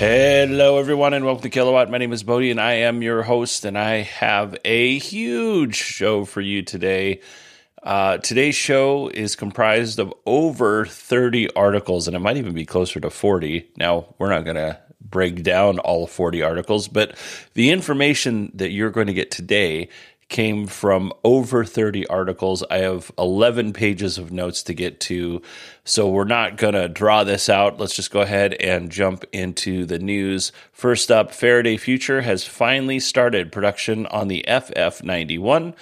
Hello, everyone, and welcome to Kilowatt. My name is Bodie, and I am your host, and I have a huge show for you today. Uh, today's show is comprised of over 30 articles, and it might even be closer to 40. Now, we're not going to break down all 40 articles, but the information that you're going to get today came from over 30 articles. I have 11 pages of notes to get to. So we're not going to draw this out. Let's just go ahead and jump into the news. First up, Faraday Future has finally started production on the FF91.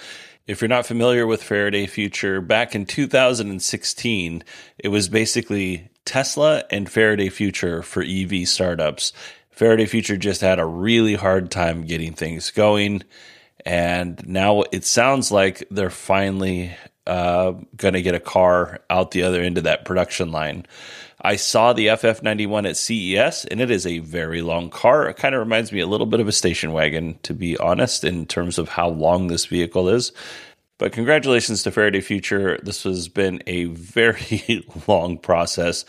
If you're not familiar with Faraday Future, back in 2016, it was basically Tesla and Faraday Future for EV startups. Faraday Future just had a really hard time getting things going. And now it sounds like they're finally uh, going to get a car out the other end of that production line. I saw the FF91 at CES, and it is a very long car. It kind of reminds me a little bit of a station wagon, to be honest, in terms of how long this vehicle is. But congratulations to Faraday Future. This has been a very long process.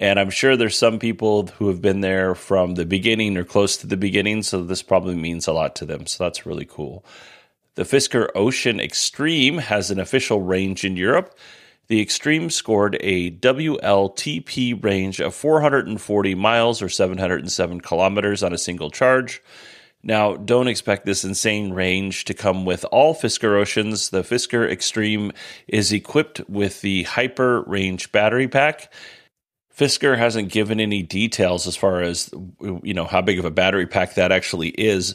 And I'm sure there's some people who have been there from the beginning or close to the beginning. So this probably means a lot to them. So that's really cool. The Fisker Ocean Extreme has an official range in Europe. The Extreme scored a WLTP range of 440 miles or 707 kilometers on a single charge. Now, don't expect this insane range to come with all Fisker Oceans. The Fisker Extreme is equipped with the Hyper Range battery pack. Fisker hasn't given any details as far as you know how big of a battery pack that actually is,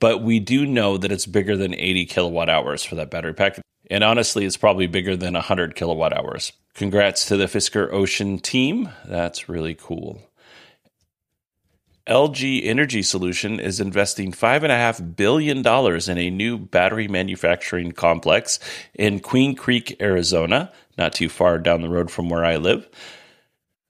but we do know that it's bigger than 80 kilowatt hours for that battery pack. And honestly, it's probably bigger than 100 kilowatt hours. Congrats to the Fisker Ocean team. That's really cool. LG Energy Solution is investing $5.5 billion in a new battery manufacturing complex in Queen Creek, Arizona, not too far down the road from where I live.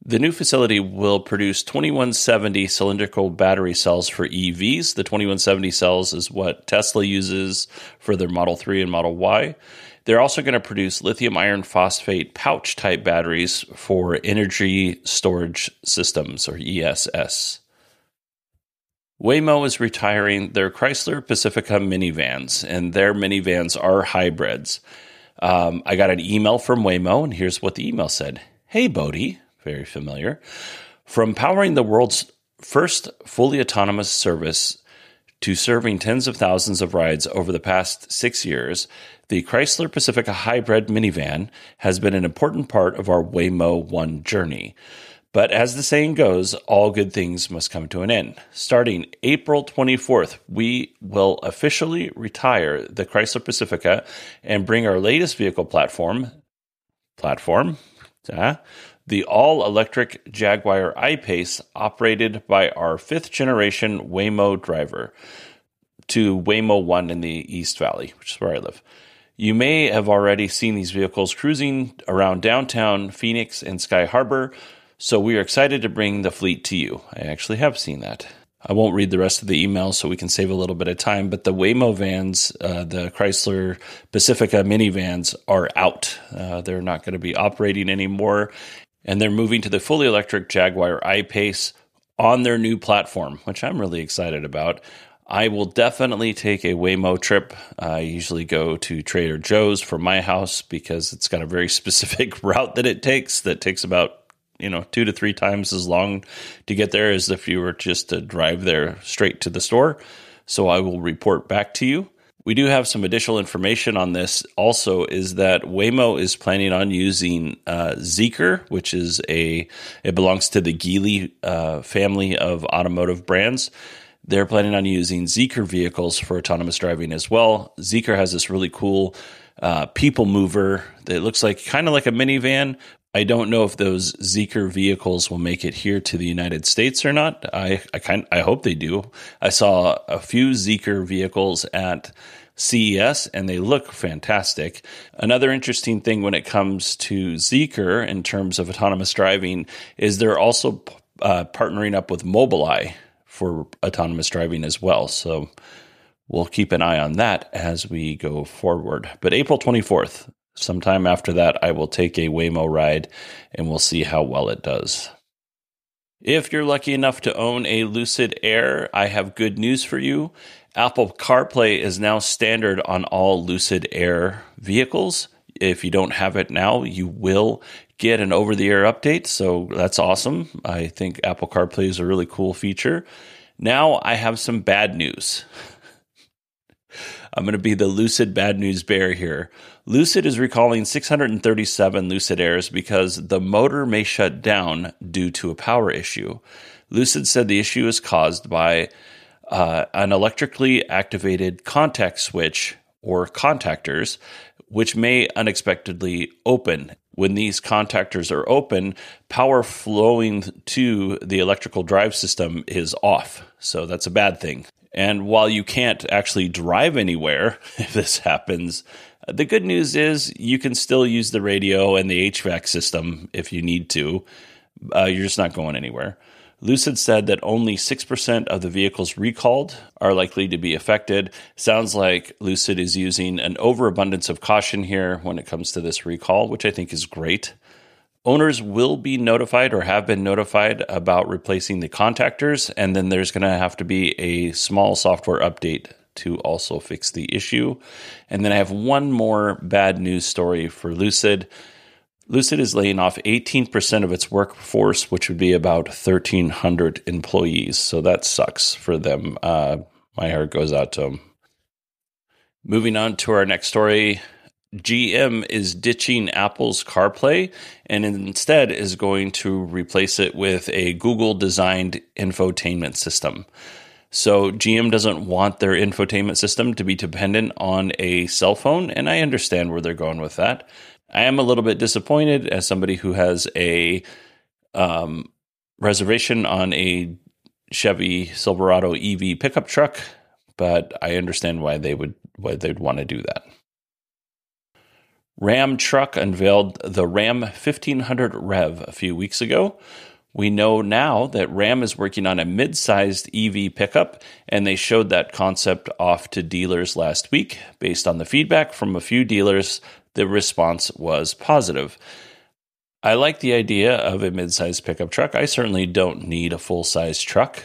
The new facility will produce 2170 cylindrical battery cells for EVs. The 2170 cells is what Tesla uses for their Model 3 and Model Y. They're also going to produce lithium iron phosphate pouch type batteries for energy storage systems or ESS. Waymo is retiring their Chrysler Pacifica minivans, and their minivans are hybrids. Um, I got an email from Waymo, and here's what the email said Hey, Bodie, very familiar. From powering the world's first fully autonomous service to serving tens of thousands of rides over the past six years, the Chrysler Pacifica hybrid minivan has been an important part of our Waymo One journey. But as the saying goes, all good things must come to an end. Starting April 24th, we will officially retire the Chrysler Pacifica and bring our latest vehicle platform, platform, uh, the all electric Jaguar I Pace, operated by our fifth generation Waymo driver, to Waymo One in the East Valley, which is where I live. You may have already seen these vehicles cruising around downtown Phoenix and Sky Harbor so we are excited to bring the fleet to you. I actually have seen that. I won't read the rest of the email so we can save a little bit of time. But the Waymo vans, uh, the Chrysler Pacifica minivans, are out. Uh, they're not going to be operating anymore. And they're moving to the fully electric Jaguar I Pace on their new platform, which I'm really excited about. I will definitely take a Waymo trip. I usually go to Trader Joe's from my house because it's got a very specific route that it takes that takes about you know two to three times as long to get there as if you were just to drive there straight to the store. So I will report back to you. We do have some additional information on this. Also, is that Waymo is planning on using uh, Zeekr, which is a it belongs to the Geely uh, family of automotive brands. They're planning on using Zeekr vehicles for autonomous driving as well. Zeekr has this really cool uh, people mover that looks like kind of like a minivan, I don't know if those Zeekr vehicles will make it here to the United States or not. I I kind I hope they do. I saw a few Zeekr vehicles at CES and they look fantastic. Another interesting thing when it comes to Zeekr in terms of autonomous driving is they're also uh, partnering up with Mobileye for autonomous driving as well. So we'll keep an eye on that as we go forward. But April 24th, Sometime after that, I will take a Waymo ride and we'll see how well it does. If you're lucky enough to own a Lucid Air, I have good news for you. Apple CarPlay is now standard on all Lucid Air vehicles. If you don't have it now, you will get an over the air update. So that's awesome. I think Apple CarPlay is a really cool feature. Now I have some bad news. I'm going to be the Lucid bad news bear here. Lucid is recalling 637 Lucid Airs because the motor may shut down due to a power issue. Lucid said the issue is caused by uh, an electrically activated contact switch or contactors, which may unexpectedly open. When these contactors are open, power flowing to the electrical drive system is off. So that's a bad thing. And while you can't actually drive anywhere if this happens, the good news is you can still use the radio and the HVAC system if you need to. Uh, you're just not going anywhere. Lucid said that only 6% of the vehicles recalled are likely to be affected. Sounds like Lucid is using an overabundance of caution here when it comes to this recall, which I think is great. Owners will be notified or have been notified about replacing the contactors, and then there's going to have to be a small software update to also fix the issue. And then I have one more bad news story for Lucid. Lucid is laying off 18% of its workforce, which would be about 1,300 employees. So that sucks for them. Uh, my heart goes out to them. Moving on to our next story GM is ditching Apple's CarPlay and instead is going to replace it with a Google designed infotainment system. So GM doesn't want their infotainment system to be dependent on a cell phone, and I understand where they're going with that. I am a little bit disappointed as somebody who has a um, reservation on a Chevy Silverado EV pickup truck, but I understand why they would why they'd want to do that. Ram Truck unveiled the Ram 1500 Rev a few weeks aw, we know now that Ram is working on a mid sized EV pickup, and they showed that concept off to dealers last week. Based on the feedback from a few dealers, the response was positive. I like the idea of a mid sized pickup truck. I certainly don't need a full size truck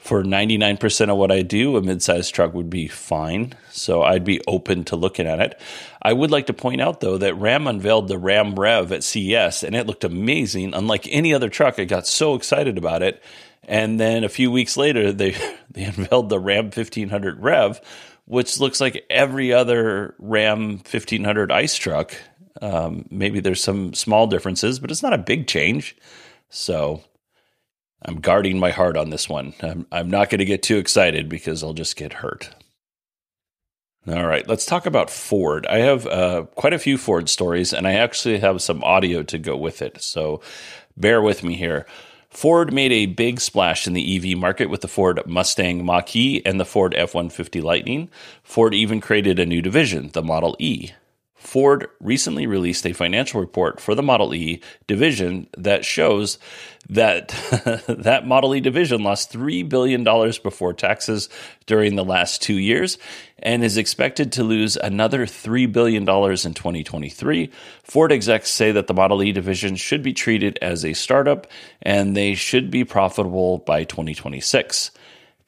for 99% of what I do, a midsize truck would be fine. So I'd be open to looking at it. I would like to point out, though, that Ram unveiled the Ram Rev at CES and it looked amazing. Unlike any other truck, I got so excited about it. And then a few weeks later, they, they unveiled the Ram 1500 Rev, which looks like every other Ram 1500 ice truck. Um, maybe there's some small differences, but it's not a big change. So I'm guarding my heart on this one. I'm, I'm not going to get too excited because I'll just get hurt. All right, let's talk about Ford. I have uh, quite a few Ford stories, and I actually have some audio to go with it. So bear with me here. Ford made a big splash in the EV market with the Ford Mustang Mach E and the Ford F 150 Lightning. Ford even created a new division, the Model E. Ford recently released a financial report for the Model E division that shows that that Model E division lost $3 billion before taxes during the last two years and is expected to lose another $3 billion in 2023. Ford execs say that the Model E division should be treated as a startup and they should be profitable by 2026.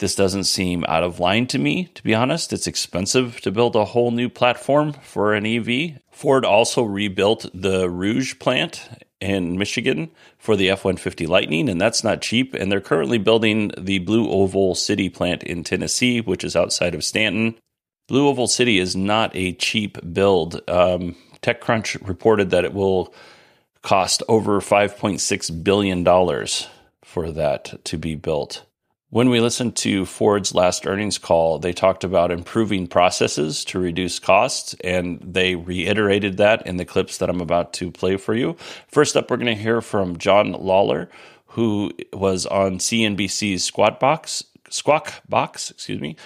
This doesn't seem out of line to me, to be honest. It's expensive to build a whole new platform for an EV. Ford also rebuilt the Rouge plant in Michigan for the F 150 Lightning, and that's not cheap. And they're currently building the Blue Oval City plant in Tennessee, which is outside of Stanton. Blue Oval City is not a cheap build. Um, TechCrunch reported that it will cost over $5.6 billion for that to be built. When we listened to Ford's last earnings call, they talked about improving processes to reduce costs, and they reiterated that in the clips that I'm about to play for you. First up, we're going to hear from John Lawler, who was on CNBC's Squat Box, Squawk Box, excuse me.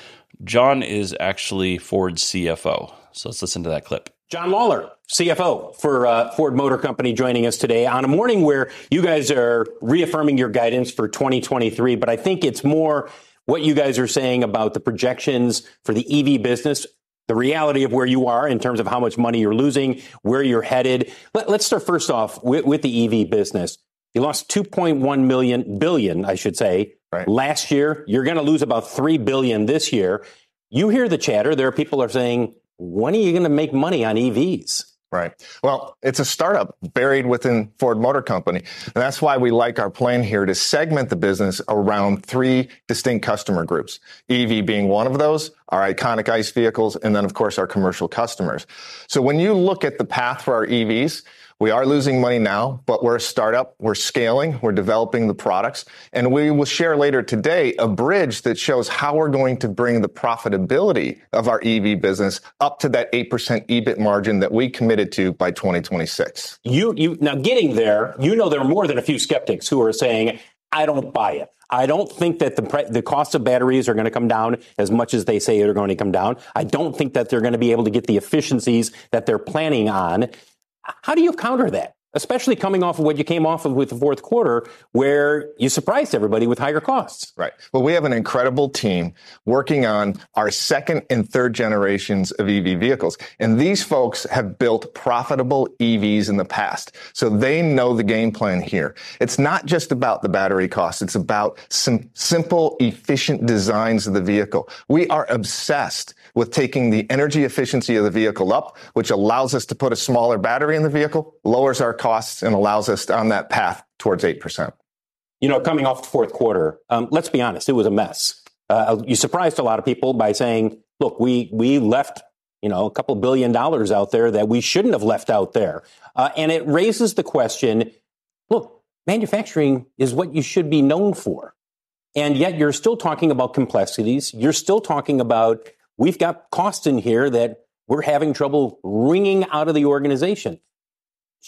John is actually Ford's CFO. So let's listen to that clip. John Lawler, CFO for uh, Ford Motor Company, joining us today on a morning where you guys are reaffirming your guidance for 2023. But I think it's more what you guys are saying about the projections for the EV business, the reality of where you are in terms of how much money you're losing, where you're headed. Let, us start first off with, with, the EV business. You lost 2.1 million billion, I should say, right. last year. You're going to lose about 3 billion this year. You hear the chatter. There are people are saying when are you going to make money on EVs? Right. Well, it's a startup buried within Ford Motor Company. And that's why we like our plan here to segment the business around three distinct customer groups. EV being one of those, our iconic ICE vehicles, and then of course our commercial customers. So when you look at the path for our EVs, we are losing money now, but we're a startup. We're scaling. We're developing the products. And we will share later today a bridge that shows how we're going to bring the profitability of our EV business up to that 8% EBIT margin that we committed to by 2026. You, you, now getting there, you know, there are more than a few skeptics who are saying, I don't buy it. I don't think that the the cost of batteries are going to come down as much as they say they're going to come down. I don't think that they're going to be able to get the efficiencies that they're planning on. How do you counter that? Especially coming off of what you came off of with the fourth quarter, where you surprised everybody with higher costs. Right. Well, we have an incredible team working on our second and third generations of EV vehicles. And these folks have built profitable EVs in the past. So they know the game plan here. It's not just about the battery cost. It's about some simple, efficient designs of the vehicle. We are obsessed with taking the energy efficiency of the vehicle up, which allows us to put a smaller battery in the vehicle, lowers our costs, and allows us on that path towards 8%. You know, coming off the fourth quarter, um, let's be honest, it was a mess. Uh, you surprised a lot of people by saying, look, we, we left, you know, a couple billion dollars out there that we shouldn't have left out there. Uh, and it raises the question, look, manufacturing is what you should be known for. And yet you're still talking about complexities. You're still talking about we've got costs in here that we're having trouble wringing out of the organization.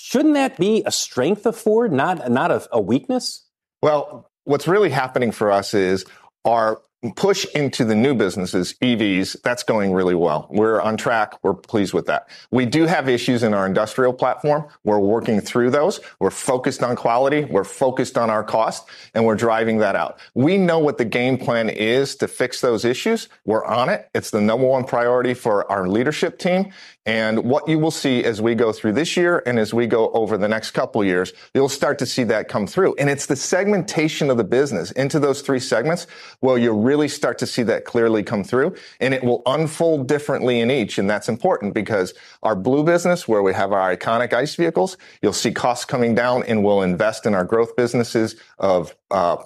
Shouldn't that be a strength of Ford, not, not a, a weakness? Well, what's really happening for us is our push into the new businesses, EVs, that's going really well. We're on track. We're pleased with that. We do have issues in our industrial platform. We're working through those. We're focused on quality. We're focused on our cost and we're driving that out. We know what the game plan is to fix those issues. We're on it. It's the number one priority for our leadership team. And what you will see as we go through this year and as we go over the next couple years, you'll start to see that come through. And it's the segmentation of the business into those three segments where you'll really start to see that clearly come through and it will unfold differently in each. And that's important because our blue business, where we have our iconic ICE vehicles, you'll see costs coming down and we'll invest in our growth businesses of, uh,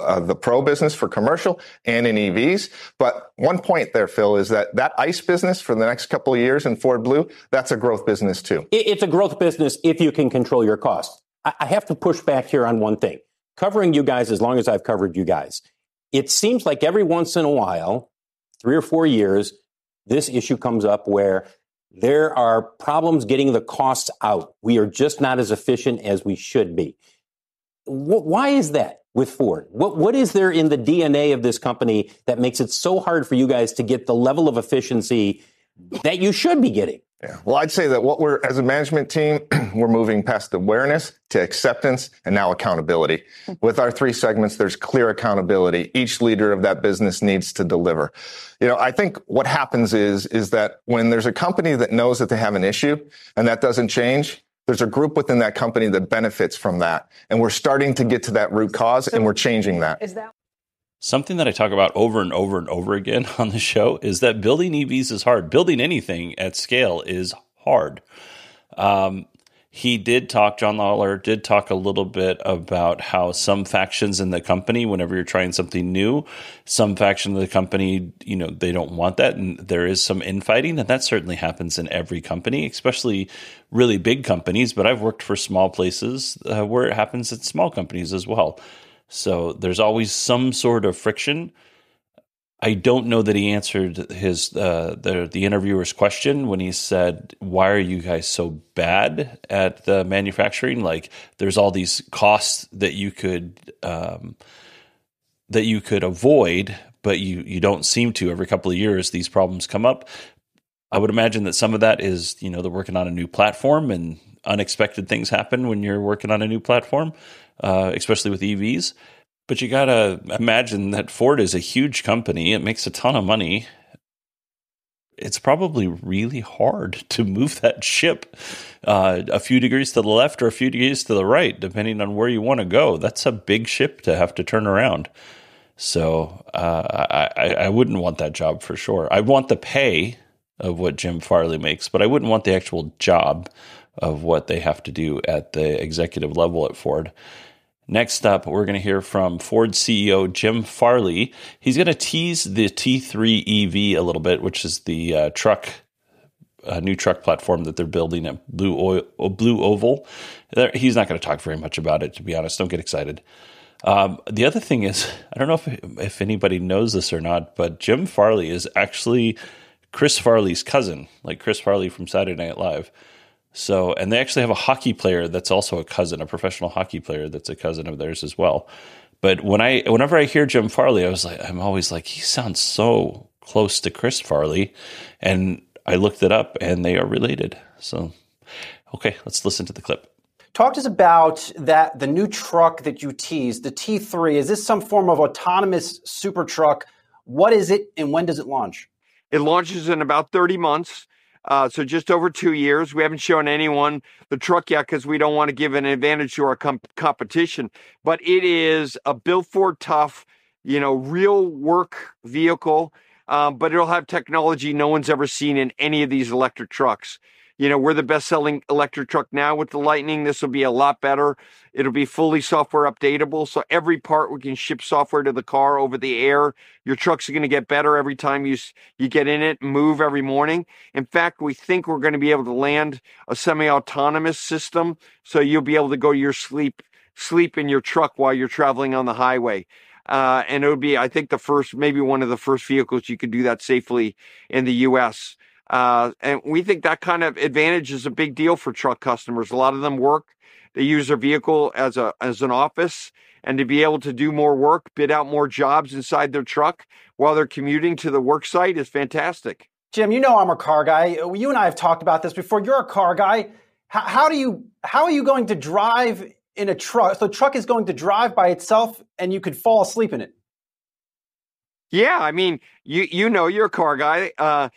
uh, the pro business for commercial and in EVs. But one point there, Phil, is that that ICE business for the next couple of years in Ford Blue, that's a growth business too. It's a growth business if you can control your costs. I have to push back here on one thing. Covering you guys as long as I've covered you guys, it seems like every once in a while, three or four years, this issue comes up where there are problems getting the costs out. We are just not as efficient as we should be. Why is that? With Ford? What, what is there in the DNA of this company that makes it so hard for you guys to get the level of efficiency that you should be getting? Yeah. Well, I'd say that what we're, as a management team, we're moving past awareness to acceptance and now accountability. With our three segments, there's clear accountability. Each leader of that business needs to deliver. You know, I think what happens is, is that when there's a company that knows that they have an issue and that doesn't change, there's a group within that company that benefits from that. And we're starting to get to that root cause and we're changing that. Is that Something that I talk about over and over and over again on the show is that building EVs is hard. Building anything at scale is hard. Um, he did talk, John Lawler did talk a little bit about how some factions in the company, whenever you're trying something new, some faction of the company, you know, they don't want that. And there is some infighting. And that certainly happens in every company, especially really big companies. But I've worked for small places uh, where it happens at small companies as well. So there's always some sort of friction. I don't know that he answered his uh, the the interviewer's question when he said, "Why are you guys so bad at the manufacturing? Like, there's all these costs that you could um, that you could avoid, but you you don't seem to. Every couple of years, these problems come up. I would imagine that some of that is, you know, they're working on a new platform and unexpected things happen when you're working on a new platform uh, especially with EVs. But you got to imagine that Ford is a huge company. It makes a ton of money. It's probably really hard to move that ship uh, a few degrees to the left or a few degrees to the right, depending on where you want to go. That's a big ship to have to turn around. So uh, I, I wouldn't want that job for sure. I want the pay of what Jim Farley makes, but I wouldn't want the actual job of what they have to do at the executive level at Ford. Next up, we're going to hear from Ford CEO Jim Farley. He's going to tease the T3 EV a little bit, which is the uh, truck, uh, new truck platform that they're building at Blue, Oil, Blue Oval. He's not going to talk very much about it, to be honest. Don't get excited. Um, the other thing is, I don't know if if anybody knows this or not, but Jim Farley is actually Chris Farley's cousin, like Chris Farley from Saturday Night Live. So, and they actually have a hockey player that's also a cousin, a professional hockey player that's a cousin of theirs as well. But when I, whenever I hear Jim Farley, I was like, I'm always like, he sounds so close to Chris Farley, and I looked it up, and they are related. So, okay, let's listen to the clip. Talk to us about that the new truck that you teased, the T3. Is this some form of autonomous super truck? What is it, and when does it launch? It launches in about 30 months. Uh, so just over two years. We haven't shown anyone the truck yet because we don't want to give an advantage to our com- competition. But it is a built for tough, you know, real work vehicle. Um, but it'll have technology no one's ever seen in any of these electric trucks. You know, we're the best selling electric truck now with the Lightning. This will be a lot better. It'll be fully software updatable. So every part we can ship software to the car over the air. Your trucks are going to get better every time you, you get in it, move every morning. In fact, we think we're going to be able to land a semi autonomous system. So you'll be able to go to your sleep, sleep in your truck while you're traveling on the highway. Uh, and it would be, I think, the first, maybe one of the first vehicles you could do that safely in the U.S. Uh, and we think that kind of advantage is a big deal for truck customers. A lot of them work, they use their vehicle as a as an office, and to be able to do more work, bid out more jobs inside their truck while they're commuting to the work site is fantastic. Jim, you know I'm a car guy. You and I have talked about this before. You're a car guy. How, how do you how are you going to drive in a truck? So the truck is going to drive by itself, and you could fall asleep in it. Yeah, I mean, you you know you're a car guy. Uh,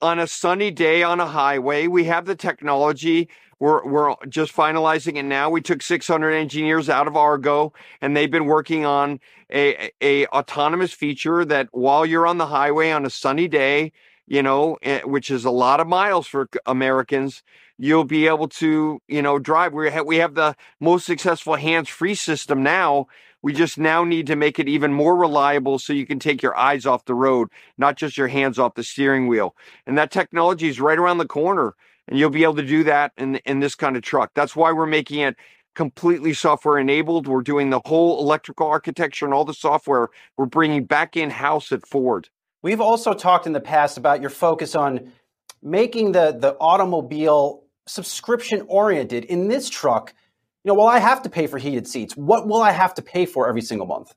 on a sunny day on a highway. We have the technology. We're, we're just finalizing it now. We took 600 engineers out of Argo and they've been working on a, a autonomous feature that while you're on the highway on a sunny day, you know, eh, which is a lot of miles for Americans, you'll be able to, you know, drive. We have, we have the most successful hands-free system now we just now need to make it even more reliable so you can take your eyes off the road, not just your hands off the steering wheel. And that technology is right around the corner, and you'll be able to do that in, in this kind of truck. That's why we're making it completely software enabled. We're doing the whole electrical architecture and all the software we're bringing back in house at Ford. We've also talked in the past about your focus on making the, the automobile subscription oriented. In this truck, you know, well, I have to pay for heated seats. What will I have to pay for every single month?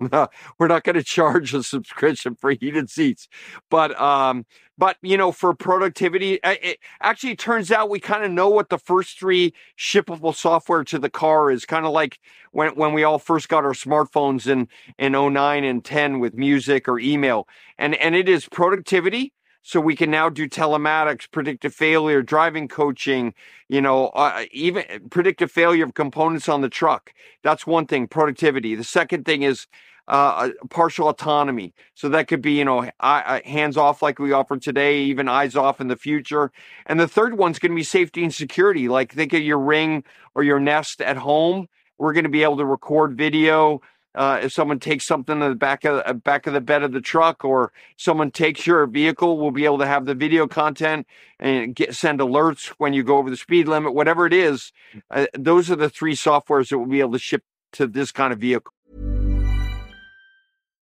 we're not going to charge a subscription for heated seats, but um, but you know, for productivity, it actually turns out we kind of know what the first three shippable software to the car is. Kind of like when when we all first got our smartphones in in 09 and 10 with music or email, and and it is productivity. So we can now do telematics, predictive failure, driving coaching, you know, uh, even predictive failure of components on the truck. That's one thing, productivity. The second thing is uh, partial autonomy. So that could be, you know, hands off like we offer today, even eyes off in the future. And the third one's going to be safety and security. Like think of your ring or your nest at home. We're going to be able to record video. Uh, if someone takes something in the back of the uh, back of the bed of the truck, or someone takes your vehicle, we'll be able to have the video content and get send alerts when you go over the speed limit, whatever it is. Uh, those are the three softwares that we'll be able to ship to this kind of vehicle.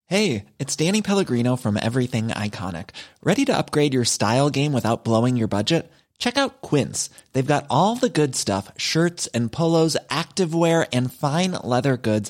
Hey, it's Danny Pellegrino from Everything Iconic. Ready to upgrade your style game without blowing your budget? Check out Quince. They've got all the good stuff shirts and polos, activewear, and fine leather goods,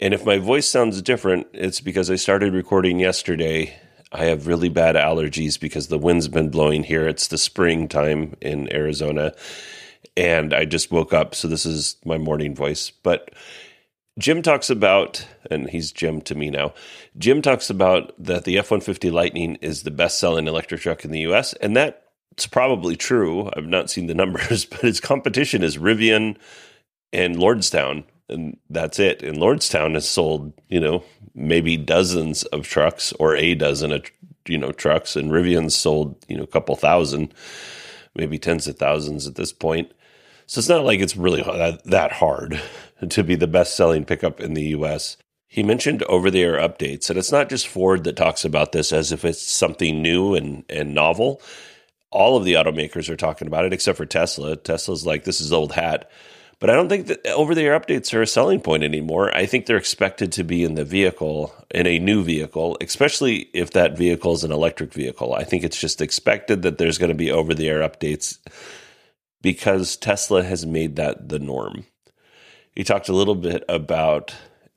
and if my voice sounds different, it's because I started recording yesterday. I have really bad allergies because the wind's been blowing here. It's the springtime in Arizona. And I just woke up. So this is my morning voice. But Jim talks about, and he's Jim to me now. Jim talks about that the F 150 Lightning is the best selling electric truck in the US. And that's probably true. I've not seen the numbers, but its competition is Rivian and Lordstown and that's it. And Lordstown has sold, you know, maybe dozens of trucks or a dozen of, you know, trucks, and Rivian's sold, you know, a couple thousand, maybe tens of thousands at this point. So it's not like it's really that, that hard to be the best selling pickup in the US. He mentioned over the air updates, and it's not just Ford that talks about this as if it's something new and, and novel. All of the automakers are talking about it, except for Tesla. Tesla's like, this is old hat. But I don't think that over the air updates are a selling point anymore. I think they're expected to be in the vehicle, in a new vehicle, especially if that vehicle is an electric vehicle. I think it's just expected that there's going to be over the air updates because Tesla has made that the norm. He talked a little bit about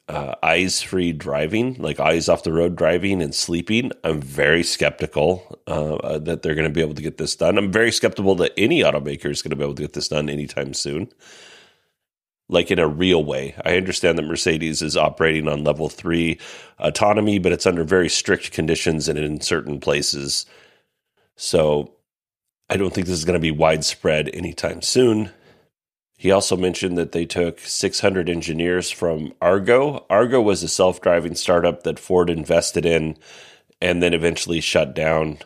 uh, eyes free driving, like eyes off the road driving and sleeping. I'm very skeptical uh, that they're going to be able to get this done. I'm very skeptical that any automaker is going to be able to get this done anytime soon like in a real way. I understand that Mercedes is operating on level three autonomy, but it's under very strict conditions and in certain places. So I don't think this is going to be widespread anytime soon. He also mentioned that they took 600 engineers from Argo. Argo was a self driving startup that Ford invested in and then eventually shut down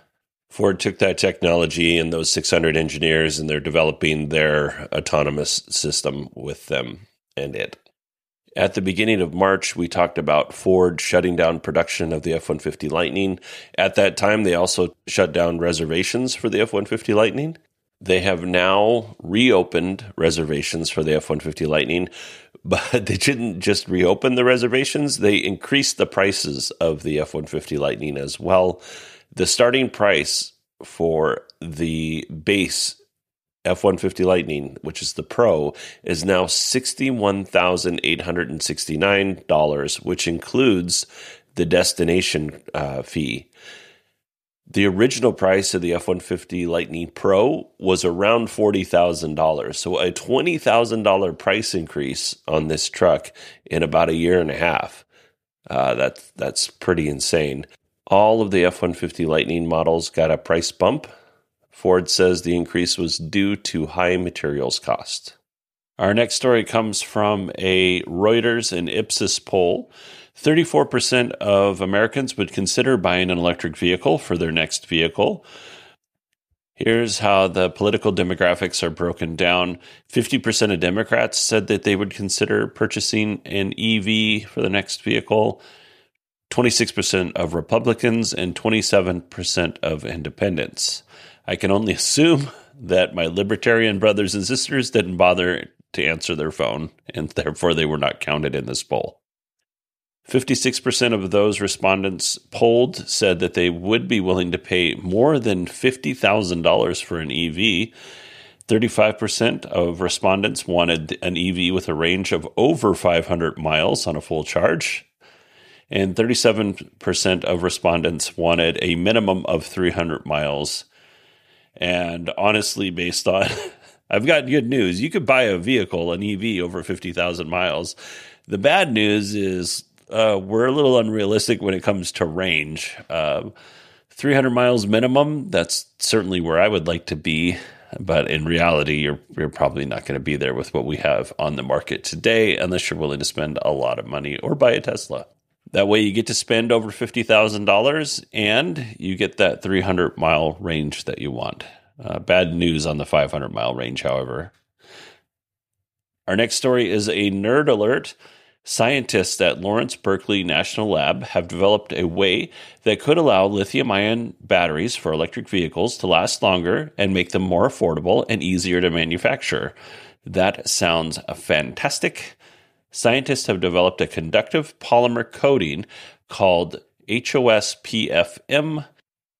Ford took that technology and those 600 engineers, and they're developing their autonomous system with them and it. At the beginning of March, we talked about Ford shutting down production of the F 150 Lightning. At that time, they also shut down reservations for the F 150 Lightning. They have now reopened reservations for the F 150 Lightning, but they didn't just reopen the reservations, they increased the prices of the F 150 Lightning as well. The starting price for the base F 150 Lightning, which is the Pro, is now $61,869, which includes the destination uh, fee. The original price of the F 150 Lightning Pro was around $40,000. So a $20,000 price increase on this truck in about a year and a half. Uh, that, that's pretty insane. All of the F 150 Lightning models got a price bump Ford says the increase was due to high materials cost. Our next story comes from a Reuters and Ipsos poll. 34% of Americans would consider buying an electric vehicle for their next vehicle. Here's how the political demographics are broken down 50% of Democrats said that they would consider purchasing an EV for the next vehicle, 26% of Republicans, and 27% of independents. I can only assume that my libertarian brothers and sisters didn't bother to answer their phone, and therefore they were not counted in this poll. 56% of those respondents polled said that they would be willing to pay more than $50,000 for an EV. 35% of respondents wanted an EV with a range of over 500 miles on a full charge. And 37% of respondents wanted a minimum of 300 miles and honestly, based on, I've got good news. You could buy a vehicle, an EV, over 50,000 miles. The bad news is uh, we're a little unrealistic when it comes to range. Uh, 300 miles minimum, that's certainly where I would like to be. But in reality, you're, you're probably not going to be there with what we have on the market today unless you're willing to spend a lot of money or buy a Tesla. That way, you get to spend over $50,000 and you get that 300 mile range that you want. Uh, bad news on the 500 mile range, however. Our next story is a nerd alert. Scientists at Lawrence Berkeley National Lab have developed a way that could allow lithium ion batteries for electric vehicles to last longer and make them more affordable and easier to manufacture. That sounds fantastic scientists have developed a conductive polymer coating called HOSPFM.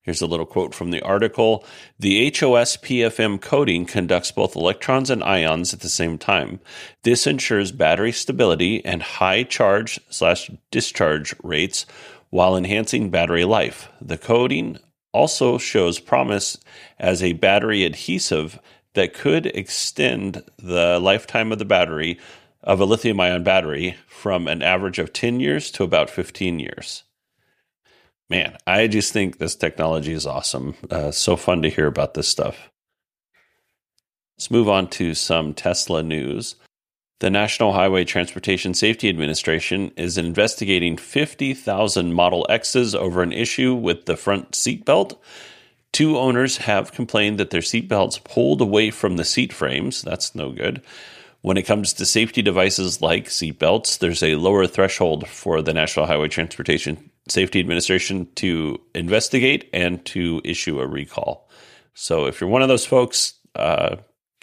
Here's a little quote from the article. The HOSPFM coating conducts both electrons and ions at the same time. This ensures battery stability and high charge slash discharge rates while enhancing battery life. The coating also shows promise as a battery adhesive that could extend the lifetime of the battery of a lithium ion battery from an average of 10 years to about 15 years. Man, I just think this technology is awesome. Uh, so fun to hear about this stuff. Let's move on to some Tesla news. The National Highway Transportation Safety Administration is investigating 50,000 Model X's over an issue with the front seatbelt. Two owners have complained that their seatbelts pulled away from the seat frames. That's no good. When it comes to safety devices like seatbelts, there's a lower threshold for the National Highway Transportation Safety Administration to investigate and to issue a recall. So if you're one of those folks, uh,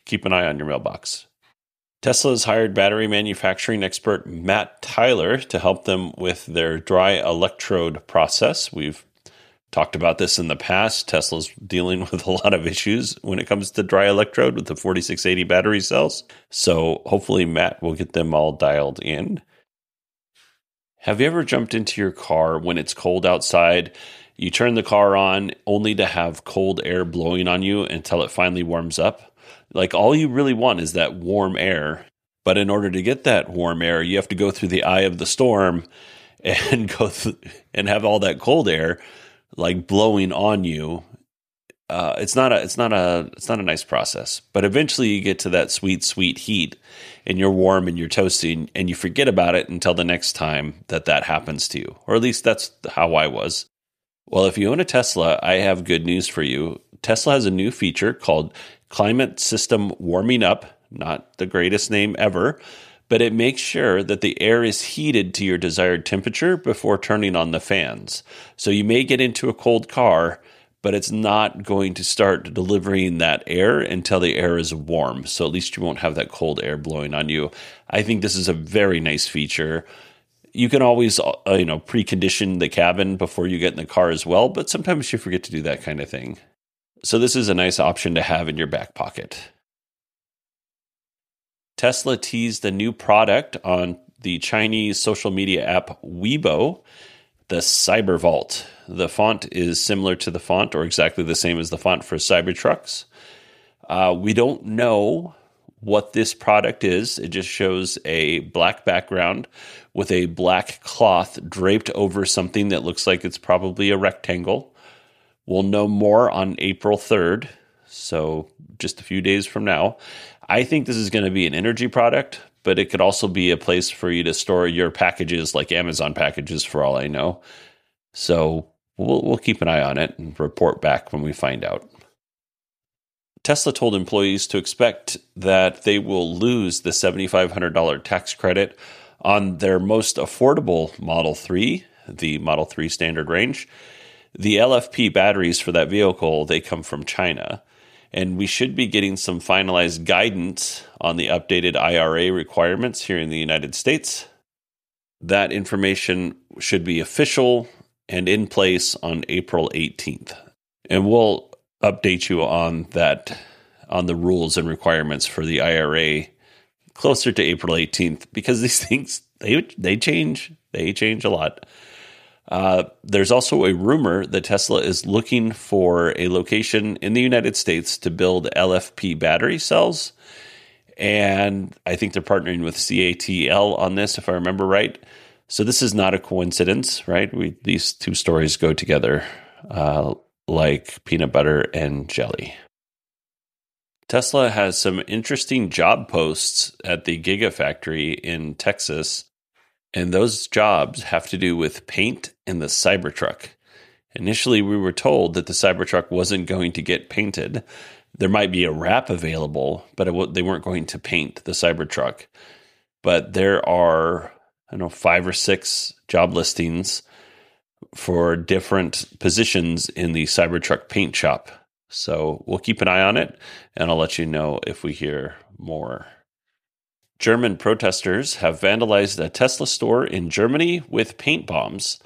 keep an eye on your mailbox. Tesla has hired battery manufacturing expert Matt Tyler to help them with their dry electrode process. We've talked about this in the past. Tesla's dealing with a lot of issues when it comes to dry electrode with the 4680 battery cells. So hopefully, Matt will get them all dialed in. Have you ever jumped into your car when it's cold outside? You turn the car on only to have cold air blowing on you until it finally warms up. Like all you really want is that warm air. But in order to get that warm air, you have to go through the eye of the storm and go th- and have all that cold air like blowing on you uh, it's not a it's not a it's not a nice process. But eventually you get to that sweet sweet heat and you're warm and you're toasty and you forget about it until the next time that that happens to you. Or at least that's how i was. Well, if you own a Tesla, I have good news for you. Tesla has a new feature called Climate System Warming Up, not the greatest name ever, but it makes sure that the air is heated to your desired temperature before turning on the fans. So you may get into a cold car, but it's not going to start delivering that air until the air is warm. So at least you won't have that cold air blowing on you. I think this is a very nice feature. You can always, uh, you know, precondition the cabin before you get in the car as well, but sometimes you forget to do that kind of thing. So this is a nice option to have in your back pocket. Tesla teased a new product on the Chinese social media app Weibo, the Cyber Vault. The font is similar to the font, or exactly the same as the font for Cybertrucks. Uh, we don't know what this product is. It just shows a black background with a black cloth draped over something that looks like it's probably a rectangle. We'll know more on April 3rd, so just a few days from now. I think this is going to be an energy product, but it could also be a place for you to store your packages like Amazon packages for all I know. So we'll, we'll keep an eye on it and report back when we find out. Tesla told employees to expect that they will lose the $7,500 tax credit on their most affordable Model 3, the Model 3 standard range. The LFP batteries for that vehicle, they come from China and we should be getting some finalized guidance on the updated IRA requirements here in the United States. That information should be official and in place on April 18th. And we'll update you on that on the rules and requirements for the IRA closer to April 18th because these things they they change, they change a lot. Uh, there's also a rumor that Tesla is looking for a location in the United States to build LFP battery cells. And I think they're partnering with CATL on this, if I remember right. So this is not a coincidence, right? We, these two stories go together uh, like peanut butter and jelly. Tesla has some interesting job posts at the Gigafactory in Texas and those jobs have to do with paint and the Cybertruck. Initially, we were told that the Cybertruck wasn't going to get painted. There might be a wrap available, but it, they weren't going to paint the Cybertruck. But there are, I don't know, five or six job listings for different positions in the Cybertruck paint shop. So we'll keep an eye on it, and I'll let you know if we hear more. German protesters have vandalized a Tesla store in Germany with paint bombs.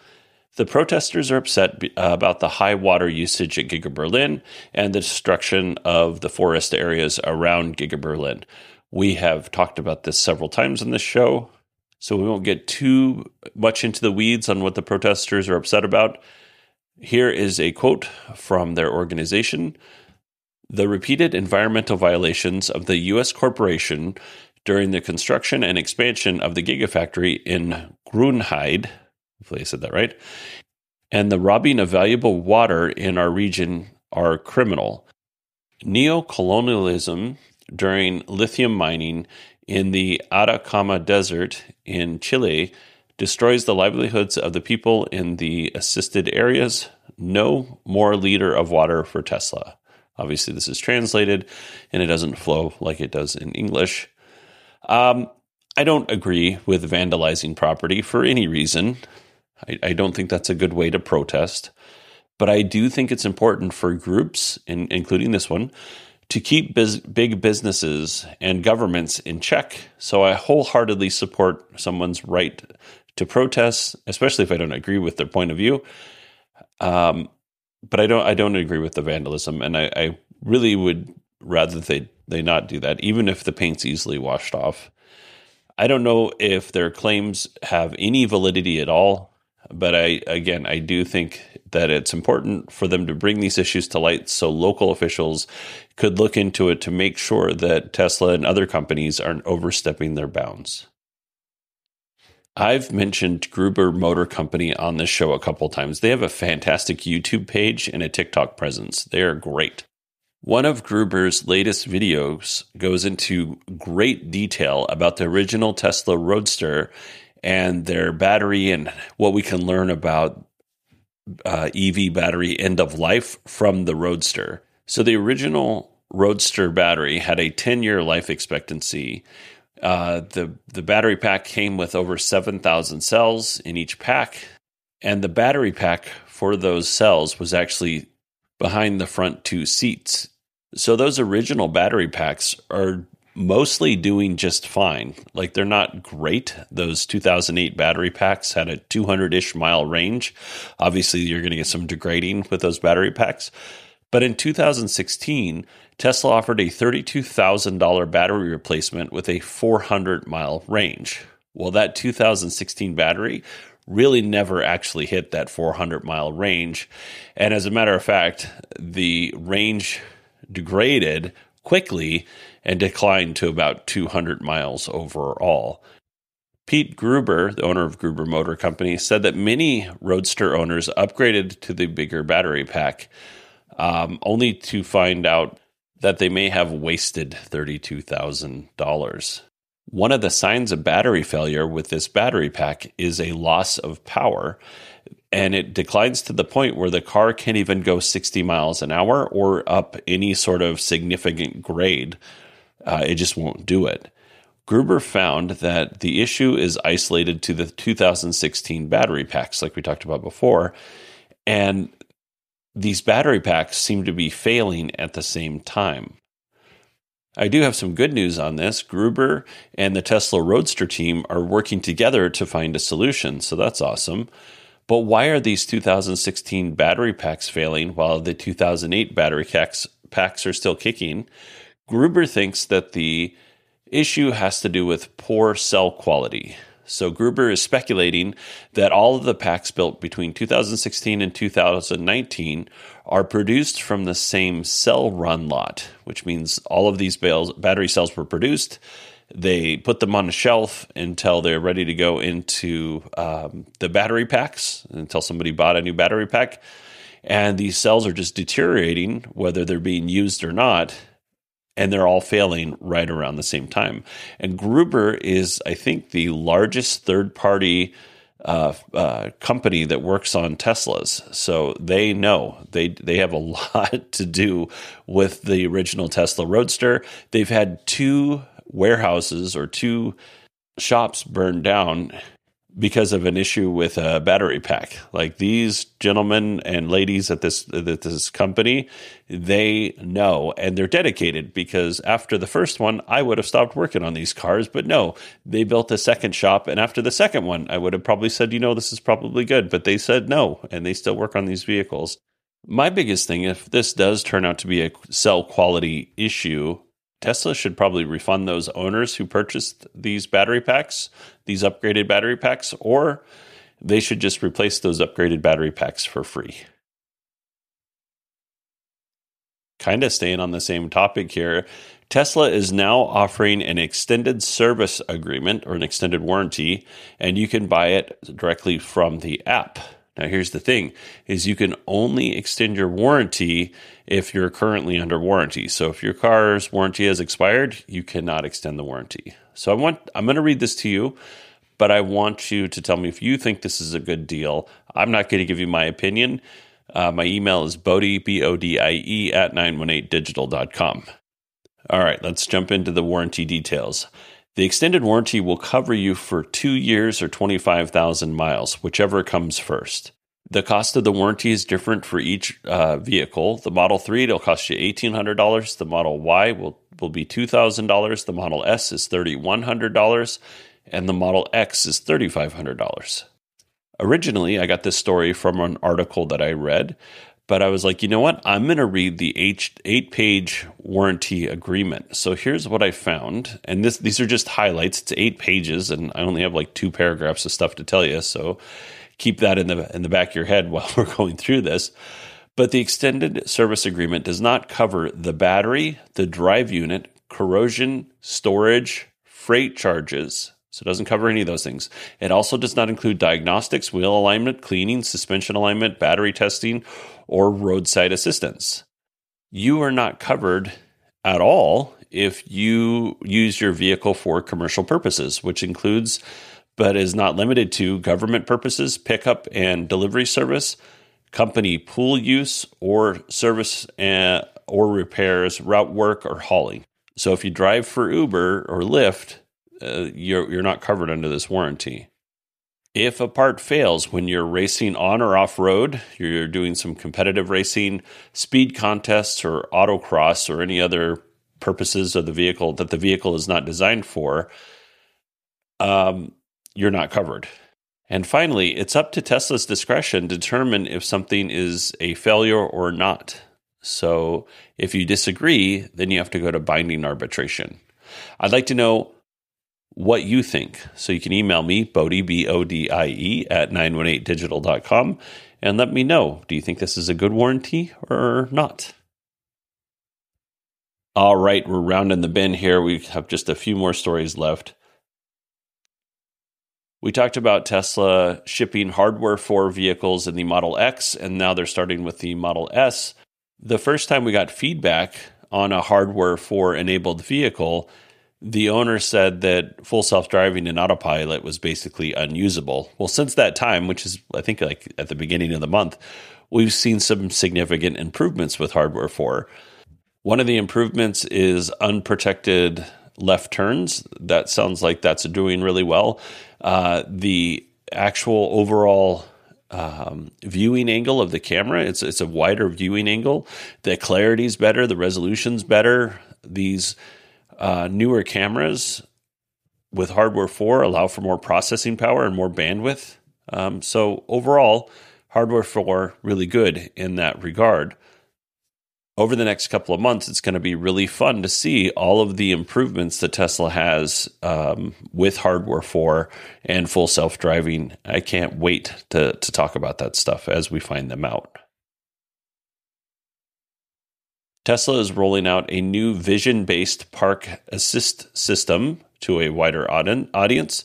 The protesters are upset uh, about the high water usage at Giga Berlin and the destruction of the forest areas around Giga Berlin. We have talked about this several times on this show, so we won't get too much into the weeds on what the protesters are upset about. Here is a quote from their organization. The repeated environmental violations of the U.S. corporation during the construction and expansion of the Gigafactory in Grünheide. Hopefully, I said that right. And the robbing of valuable water in our region are criminal. Neocolonialism during lithium mining in the Atacama Desert in Chile destroys the livelihoods of the people in the assisted areas. No more liter of water for Tesla. Obviously, this is translated and it doesn't flow like it does in English. Um, I don't agree with vandalizing property for any reason. I, I, don't think that's a good way to protest. But I do think it's important for groups, in, including this one, to keep biz, big businesses and governments in check. So I wholeheartedly support someone's right to protest, especially if I don't agree with their point of view. Um, but I don't. I don't agree with the vandalism, and I, I really would rather they they not do that, even if the paint's easily washed off. I don't know if their claims have any validity at all, but I again I do think that it's important for them to bring these issues to light so local officials could look into it to make sure that Tesla and other companies aren't overstepping their bounds. I've mentioned Gruber Motor Company on this show a couple times. They have a fantastic YouTube page and a TikTok presence. They are great. One of Gruber's latest videos goes into great detail about the original Tesla Roadster and their battery and what we can learn about uh, EV battery end of life from the Roadster. So the original Roadster battery had a 10 year life expectancy. Uh, the the battery pack came with over 7,000 cells in each pack, and the battery pack for those cells was actually behind the front two seats. So those original battery packs are mostly doing just fine. Like they're not great. Those 2008 battery packs had a 200 ish mile range. Obviously, you're going to get some degrading with those battery packs. But in 2016, Tesla offered a $32,000 battery replacement with a 400 mile range. Well, that 2016 battery really never actually hit that 400 mile range. And as a matter of fact, the range degraded quickly and declined to about 200 miles overall. Pete Gruber, the owner of Gruber Motor Company, said that many Roadster owners upgraded to the bigger battery pack, um, only to find out that they may have wasted $32,000. One of the signs of battery failure with this battery pack is a loss of power, and it declines to the point where the car can't even go 60 miles an hour or up any sort of significant grade. Uh, it just won't do it. Gruber found that the issue is isolated to the 2016 battery packs, like we talked about before. And these battery packs seem to be failing at the same time. I do have some good news on this. Gruber and the Tesla Roadster team are working together to find a solution, so that's awesome. But why are these 2016 battery packs failing while the 2008 battery packs, packs are still kicking? Gruber thinks that the issue has to do with poor cell quality. So Gruber is speculating that all of the packs built between 2016 and 2019 are produced from the same cell run lot, which means all of these battery cells were produced. They put them on a shelf until they're ready to go into um, the battery packs, until somebody bought a new battery pack. And these cells are just deteriorating, whether they're being used or not and they're all failing right around the same time. And Gruber is, I think, the largest third party uh, uh, company that works on Teslas. So they know they they have a lot to do with the original Tesla Roadster. They've had two warehouses or two shops burned down because of an issue with a battery pack. Like these gentlemen and ladies at this at this company, they know and they're dedicated because after the first one, I would have stopped working on these cars, but no, they built a second shop and after the second one, I would have probably said, "You know, this is probably good," but they said no and they still work on these vehicles. My biggest thing if this does turn out to be a cell quality issue, Tesla should probably refund those owners who purchased these battery packs, these upgraded battery packs, or they should just replace those upgraded battery packs for free. Kind of staying on the same topic here, Tesla is now offering an extended service agreement or an extended warranty, and you can buy it directly from the app. Now here's the thing is you can only extend your warranty if you're currently under warranty. So if your car's warranty has expired, you cannot extend the warranty. So I want I'm going to read this to you, but I want you to tell me if you think this is a good deal. I'm not going to give you my opinion. Uh, my email is bodie, B-O-D-I-E, at 918digital.com. All right, let's jump into the warranty details. The extended warranty will cover you for two years or 25,000 miles, whichever comes first. The cost of the warranty is different for each uh, vehicle. The Model 3, it'll cost you $1,800. The Model Y will, will be $2,000. The Model S is $3,100. And the Model X is $3,500. Originally, I got this story from an article that I read but I was like, you know what? I'm going to read the eight, eight page warranty agreement. So here's what I found. And this, these are just highlights. It's eight pages, and I only have like two paragraphs of stuff to tell you. So keep that in the, in the back of your head while we're going through this. But the extended service agreement does not cover the battery, the drive unit, corrosion, storage, freight charges, so it doesn't cover any of those things. It also does not include diagnostics, wheel alignment, cleaning, suspension alignment, battery testing, or roadside assistance. You are not covered at all if you use your vehicle for commercial purposes, which includes but is not limited to government purposes, pickup and delivery service, company pool use, or service uh, or repairs, route work, or hauling. So if you drive for Uber or Lyft, uh, you're, you're not covered under this warranty. If a part fails when you're racing on or off road, you're doing some competitive racing, speed contests, or autocross, or any other purposes of the vehicle that the vehicle is not designed for, um, you're not covered. And finally, it's up to Tesla's discretion to determine if something is a failure or not. So if you disagree, then you have to go to binding arbitration. I'd like to know what you think. So you can email me, Bodie, B O D I E, at 918digital.com and let me know. Do you think this is a good warranty or not? All right, we're rounding the bin here. We have just a few more stories left. We talked about Tesla shipping hardware 4 vehicles in the Model X, and now they're starting with the Model S. The first time we got feedback on a hardware 4 enabled vehicle, the owner said that full self driving and autopilot was basically unusable. Well, since that time, which is, I think, like at the beginning of the month, we've seen some significant improvements with hardware 4. One of the improvements is unprotected left turns. That sounds like that's doing really well. Uh, the actual overall um, viewing angle of the camera. It's it's a wider viewing angle. The clarity's better. The resolution's better. These uh, newer cameras with hardware 4 allow for more processing power and more bandwidth. Um, so, overall, hardware 4 really good in that regard. Over the next couple of months, it's going to be really fun to see all of the improvements that Tesla has um, with hardware 4 and full self driving. I can't wait to, to talk about that stuff as we find them out. Tesla is rolling out a new vision based park assist system to a wider audience.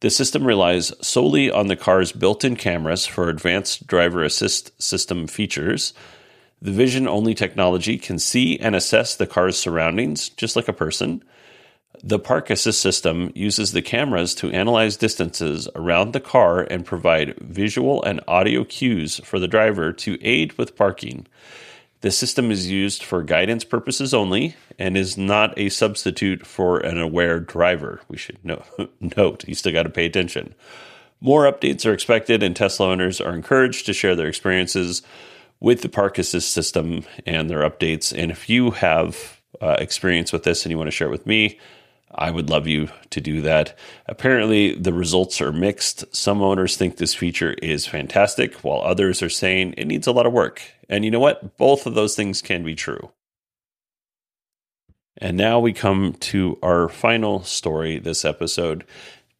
The system relies solely on the car's built in cameras for advanced driver assist system features. The vision only technology can see and assess the car's surroundings, just like a person. The Park Assist system uses the cameras to analyze distances around the car and provide visual and audio cues for the driver to aid with parking. The system is used for guidance purposes only and is not a substitute for an aware driver. We should know, note, you still got to pay attention. More updates are expected, and Tesla owners are encouraged to share their experiences with the Park Assist system and their updates. And if you have uh, experience with this and you want to share it with me, I would love you to do that. Apparently, the results are mixed. Some owners think this feature is fantastic, while others are saying it needs a lot of work. And you know what? Both of those things can be true. And now we come to our final story this episode.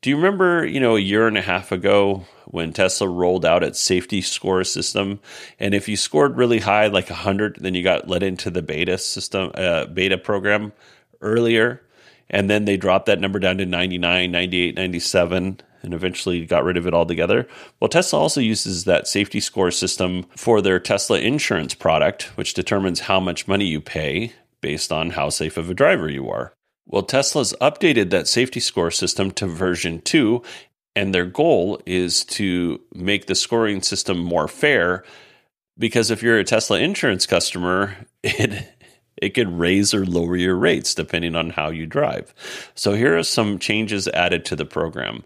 Do you remember, you know, a year and a half ago when Tesla rolled out its safety score system? And if you scored really high, like 100, then you got let into the beta system, uh, beta program earlier and then they dropped that number down to 99, 98, 97 and eventually got rid of it altogether. Well, Tesla also uses that safety score system for their Tesla insurance product, which determines how much money you pay based on how safe of a driver you are. Well, Tesla's updated that safety score system to version 2, and their goal is to make the scoring system more fair because if you're a Tesla insurance customer, it it could raise or lower your rates depending on how you drive. So here are some changes added to the program.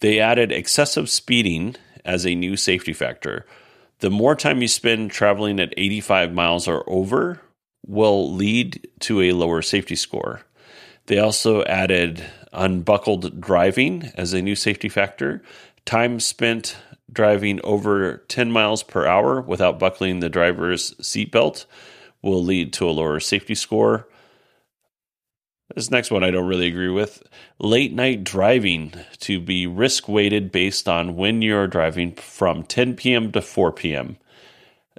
They added excessive speeding as a new safety factor. The more time you spend traveling at 85 miles or over will lead to a lower safety score. They also added unbuckled driving as a new safety factor. Time spent driving over 10 miles per hour without buckling the driver's seatbelt will lead to a lower safety score. This next one I don't really agree with. Late night driving to be risk weighted based on when you're driving from 10 p.m. to 4 p.m.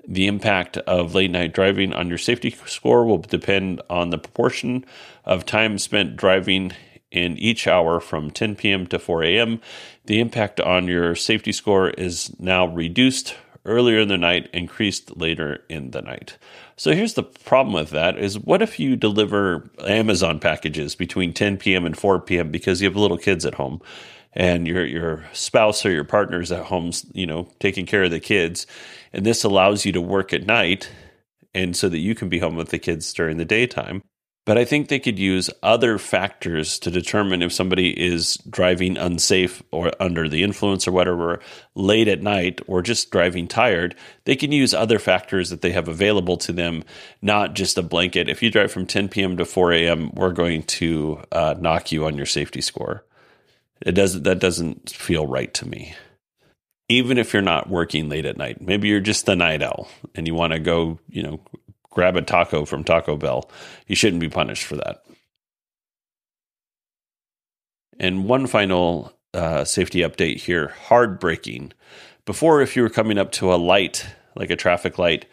The impact of late night driving on your safety score will depend on the proportion of time spent driving in each hour from 10 p.m. to 4 a.m. The impact on your safety score is now reduced earlier in the night, increased later in the night. So here's the problem with that is what if you deliver Amazon packages between 10 p.m. and 4 p.m. because you have little kids at home and your your spouse or your partner's at home, you know, taking care of the kids, and this allows you to work at night and so that you can be home with the kids during the daytime. But I think they could use other factors to determine if somebody is driving unsafe or under the influence or whatever late at night or just driving tired. They can use other factors that they have available to them, not just a blanket. If you drive from 10 p.m. to 4 a.m., we're going to uh, knock you on your safety score. It doesn't. That doesn't feel right to me. Even if you're not working late at night, maybe you're just a night owl and you want to go, you know, grab a taco from Taco Bell. You shouldn't be punished for that. And one final uh, safety update here hard braking. Before, if you were coming up to a light, like a traffic light,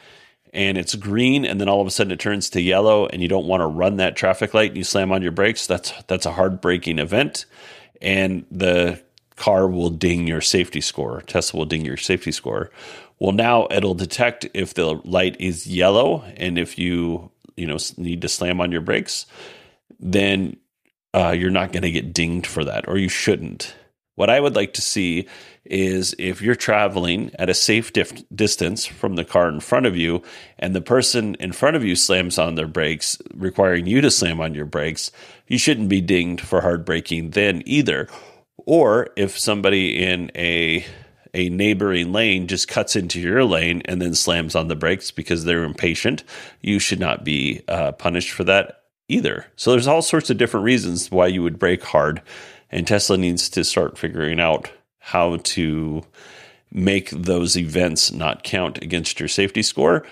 and it's green and then all of a sudden it turns to yellow and you don't want to run that traffic light and you slam on your brakes, that's that's a hard braking event. And the car will ding your safety score. Tesla will ding your safety score. Well, now it'll detect if the light is yellow and if you you know need to slam on your brakes, then uh, you're not going to get dinged for that, or you shouldn't. What I would like to see is if you're traveling at a safe dif- distance from the car in front of you, and the person in front of you slams on their brakes, requiring you to slam on your brakes, you shouldn't be dinged for hard braking then either. Or if somebody in a a neighboring lane just cuts into your lane and then slams on the brakes because they're impatient, you should not be uh, punished for that either. So there's all sorts of different reasons why you would brake hard, and Tesla needs to start figuring out how to make those events not count against your safety score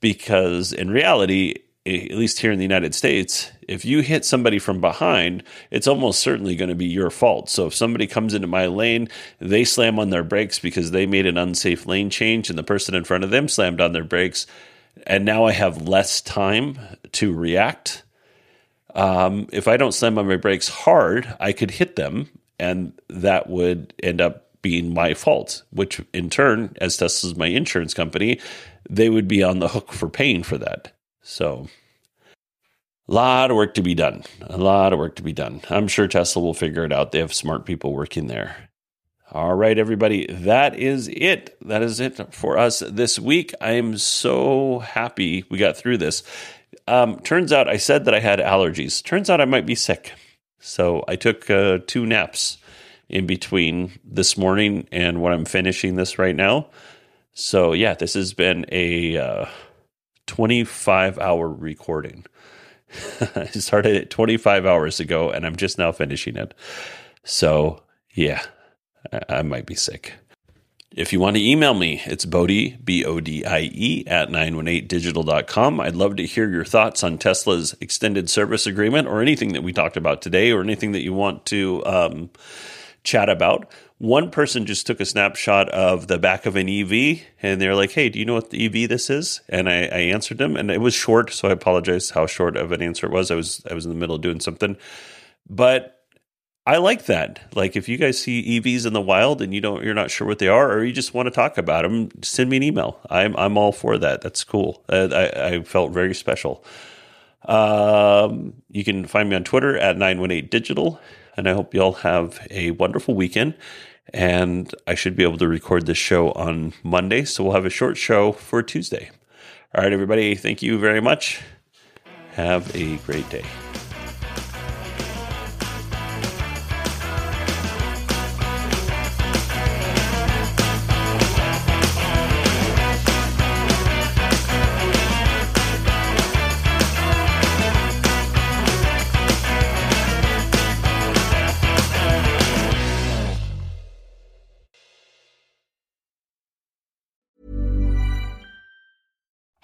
because in reality at least here in the United States, if you hit somebody from behind, it's almost certainly going to be your fault. So if somebody comes into my lane, they slam on their brakes because they made an unsafe lane change and the person in front of them slammed on their brakes, and now I have less time to react. Um, if I don't slam on my brakes hard, I could hit them, and that would end up being my fault, which in turn, as Tesla's my insurance company, they would be on the hook for paying for that. So, a lot of work to be done. A lot of work to be done. I'm sure Tesla will figure it out. They have smart people working there. All right, everybody, that is it. That is it for us this week. I am so happy we got through this. Um, turns out I said that I had allergies. Turns out I might be sick. So I took uh, two naps in between this morning and when I'm finishing this right now. So, yeah, this has been a. Uh, 25 hour recording. I started it 25 hours ago and I'm just now finishing it. So, yeah, I, I might be sick. If you want to email me, it's Bodie, B O D I E, at 918digital.com. I'd love to hear your thoughts on Tesla's extended service agreement or anything that we talked about today or anything that you want to um, chat about one person just took a snapshot of the back of an EV and they're like, Hey, do you know what the EV this is? And I, I, answered them and it was short. So I apologize how short of an answer it was. I was, I was in the middle of doing something, but I like that. Like if you guys see EVs in the wild and you don't, you're not sure what they are, or you just want to talk about them, send me an email. I'm, I'm all for that. That's cool. I, I felt very special. Um, you can find me on Twitter at 918 digital and I hope you all have a wonderful weekend. And I should be able to record this show on Monday, so we'll have a short show for Tuesday. All right, everybody, thank you very much. Have a great day.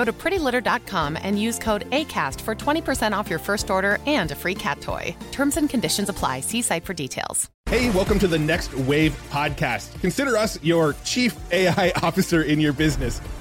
Go to prettylitter.com and use code ACAST for 20% off your first order and a free cat toy. Terms and conditions apply. See site for details. Hey, welcome to the Next Wave podcast. Consider us your chief AI officer in your business.